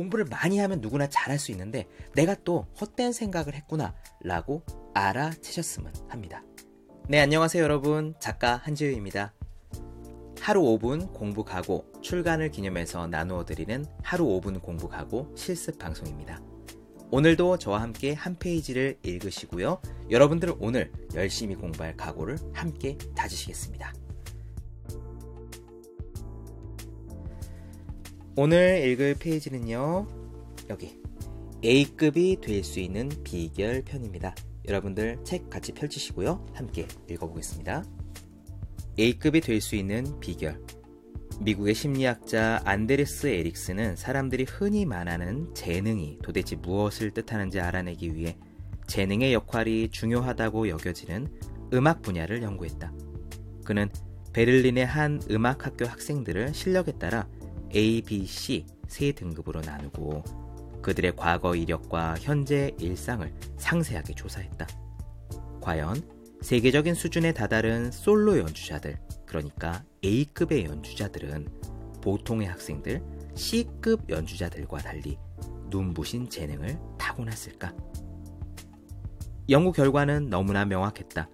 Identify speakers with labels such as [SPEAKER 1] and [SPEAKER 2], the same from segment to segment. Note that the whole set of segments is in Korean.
[SPEAKER 1] 공부를 많이 하면 누구나 잘할 수 있는데 내가 또 헛된 생각을 했구나 라고 알아채셨으면 합니다. 네, 안녕하세요 여러분. 작가 한지우입니다. 하루 5분 공부 가고 출간을 기념해서 나누어 드리는 하루 5분 공부 가고 실습 방송입니다. 오늘도 저와 함께 한 페이지를 읽으시고요. 여러분들 오늘 열심히 공부할 각오를 함께 다지시겠습니다. 오늘 읽을 페이지는요. 여기 A급이 될 수 있는 비결 편입니다. 여러분들 책 같이 펼치시고요. 함께 읽어보겠습니다. A급이 될 수 있는 비결. 미국의 심리학자 안데르스 에릭스는 사람들이 흔히 말하는 재능이 도대체 무엇을 뜻하는지 알아내기 위해 재능의 역할이 중요하다고 여겨지는 음악 분야를 연구했다. 그는 베를린의 한 음악학교 학생들을 실력에 따라 A, B, C 세 등급으로 나누고 그들의 과거 이력과 현재 일상을 상세하게 조사했다. 과연 세계적인 수준에 다다른 솔로 연주자들, 그러니까 A급의 연주자들은 보통의 학생들 C급 연주자들과 달리 눈부신 재능을 타고났을까? 연구 결과는 너무나 명확했다.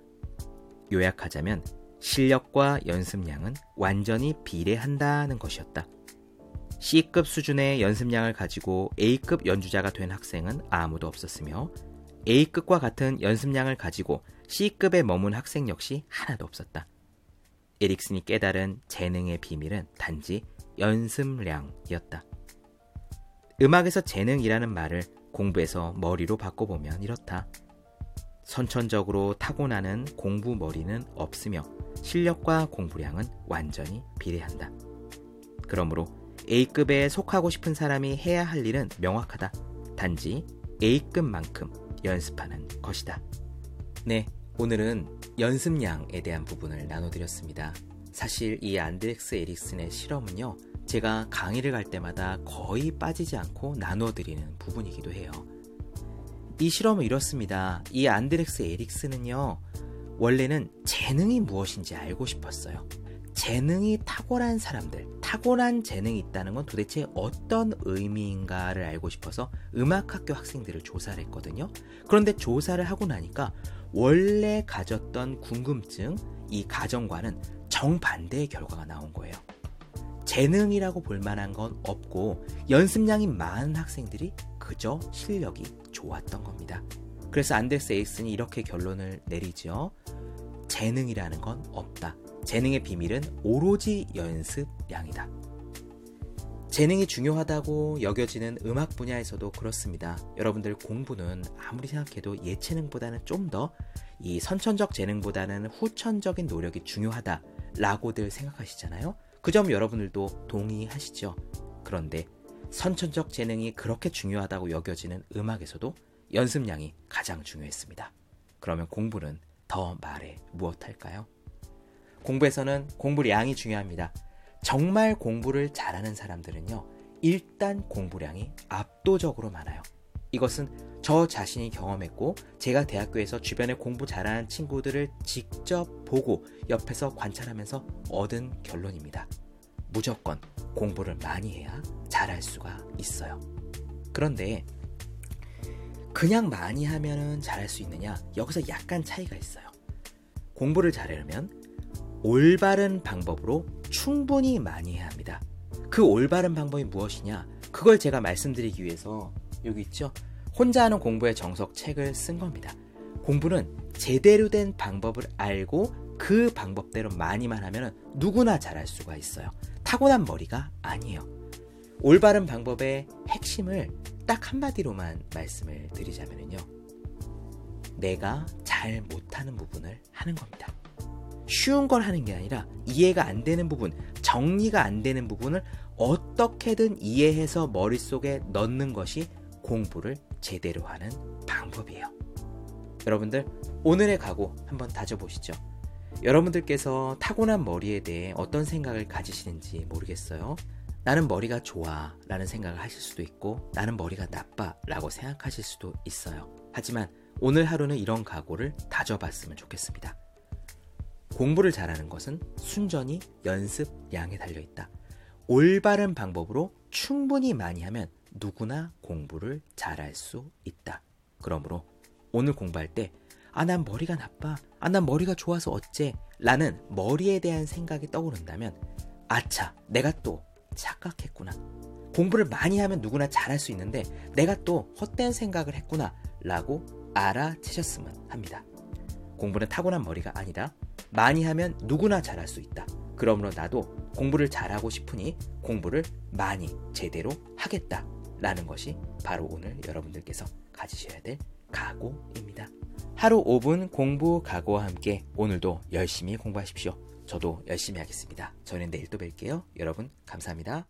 [SPEAKER 1] 요약하자면 실력과 연습량은 완전히 비례한다는 것이었다. C급 수준의 연습량을 가지고 A급 연주자가 된 학생은 아무도 없었으며 A급과 같은 연습량을 가지고 C급에 머문 학생 역시 하나도 없었다. 에릭슨이 깨달은 재능의 비밀은 단지 연습량이었다. 음악에서 재능이라는 말을 공부에서 머리로 바꿔보면 이렇다. 선천적으로 타고나는 공부 머리는 없으며 실력과 공부량은 완전히 비례한다. 그러므로 A급에 속하고 싶은 사람이 해야 할 일은 명확하다. 단지 A급만큼 연습하는 것이다. 네, 오늘은 연습량에 대한 부분을 나눠드렸습니다. 사실 이 안드렉스 에릭슨의 실험은요, 제가 강의를 갈 때마다 거의 빠지지 않고 나눠드리는 부분이기도 해요. 이 실험은 이렇습니다. 이 안드렉스 에릭슨은요, 원래는 재능이 무엇인지 알고 싶었어요. 재능이 탁월한 사람들, 타고난 재능이 있다는 건 도대체 어떤 의미인가를 알고 싶어서 음악학교 학생들을 조사를 했거든요. 그런데 조사를 하고 나니까 원래 가졌던 궁금증, 이 가정과는 정반대의 결과가 나온 거예요. 재능이라고 볼 만한 건 없고 연습량이 많은 학생들이 그저 실력이 좋았던 겁니다. 그래서 안데스 에이슨이 이렇게 결론을 내리죠. 재능이라는 건 없다. 재능의 비밀은 오로지 연습량이다. 재능이 중요하다고 여겨지는 음악 분야에서도 그렇습니다. 여러분들 공부는 아무리 생각해도 예체능보다는 좀 더 이 선천적 재능보다는 후천적인 노력이 중요하다라고들 생각하시잖아요. 그 점 여러분들도 동의하시죠? 그런데 선천적 재능이 그렇게 중요하다고 여겨지는 음악에서도 연습량이 가장 중요했습니다. 그러면 공부는 더 말해 무엇할까요? 공부에서는 공부량이 중요합니다. 정말 공부를 잘하는 사람들은요, 일단 공부량이 압도적으로 많아요. 이것은 저 자신이 경험했고, 제가 대학교에서 주변에 공부 잘하는 친구들을 직접 보고 옆에서 관찰하면서 얻은 결론입니다. 무조건 공부를 많이 해야 잘할 수가 있어요. 그런데 그냥 많이 하면 잘할 수 있느냐? 여기서 약간 차이가 있어요. 공부를 잘하려면 올바른 방법으로 충분히 많이 해야 합니다. 그 올바른 방법이 무엇이냐? 그걸 제가 말씀드리기 위해서 여기 있죠? 혼자 하는 공부의 정석 책을 쓴 겁니다. 공부는 제대로 된 방법을 알고 그 방법대로 많이만 하면 누구나 잘할 수가 있어요. 타고난 머리가 아니에요. 올바른 방법의 핵심을 딱 한마디로만 말씀을 드리자면요. 내가 잘 못하는 부분을 하는 겁니다. 쉬운 걸 하는 게 아니라 이해가 안 되는 부분, 정리가 안 되는 부분을 어떻게든 이해해서 머릿속에 넣는 것이 공부를 제대로 하는 방법이에요. 여러분들, 오늘의 각오 한번 다져보시죠. 여러분들께서 타고난 머리에 대해 어떤 생각을 가지시는지 모르겠어요. 나는 머리가 좋아 라는 생각을 하실 수도 있고 나는 머리가 나빠 라고 생각하실 수도 있어요. 하지만 오늘 하루는 이런 각오를 다져봤으면 좋겠습니다. 공부를 잘하는 것은 순전히 연습량에 달려있다. 올바른 방법으로 충분히 많이 하면 누구나 공부를 잘할 수 있다. 그러므로 오늘 공부할 때, 아, 난 머리가 나빠. 아, 난 머리가 좋아서 어째. 라는 머리에 대한 생각이 떠오른다면, 아차, 내가 또 착각했구나. 공부를 많이 하면 누구나 잘할 수 있는데, 내가 또 헛된 생각을 했구나. 라고 알아채셨으면 합니다. 공부는 타고난 머리가 아니다. 많이 하면 누구나 잘할 수 있다. 그러므로 나도 공부를 잘하고 싶으니 공부를 많이 제대로 하겠다. 라는 것이 바로 오늘 여러분들께서 가지셔야 될 각오입니다. 하루 5분 공부 각오와 함께 오늘도 열심히 공부하십시오. 저도 열심히 하겠습니다. 저는 내일 또 뵐게요. 여러분, 감사합니다.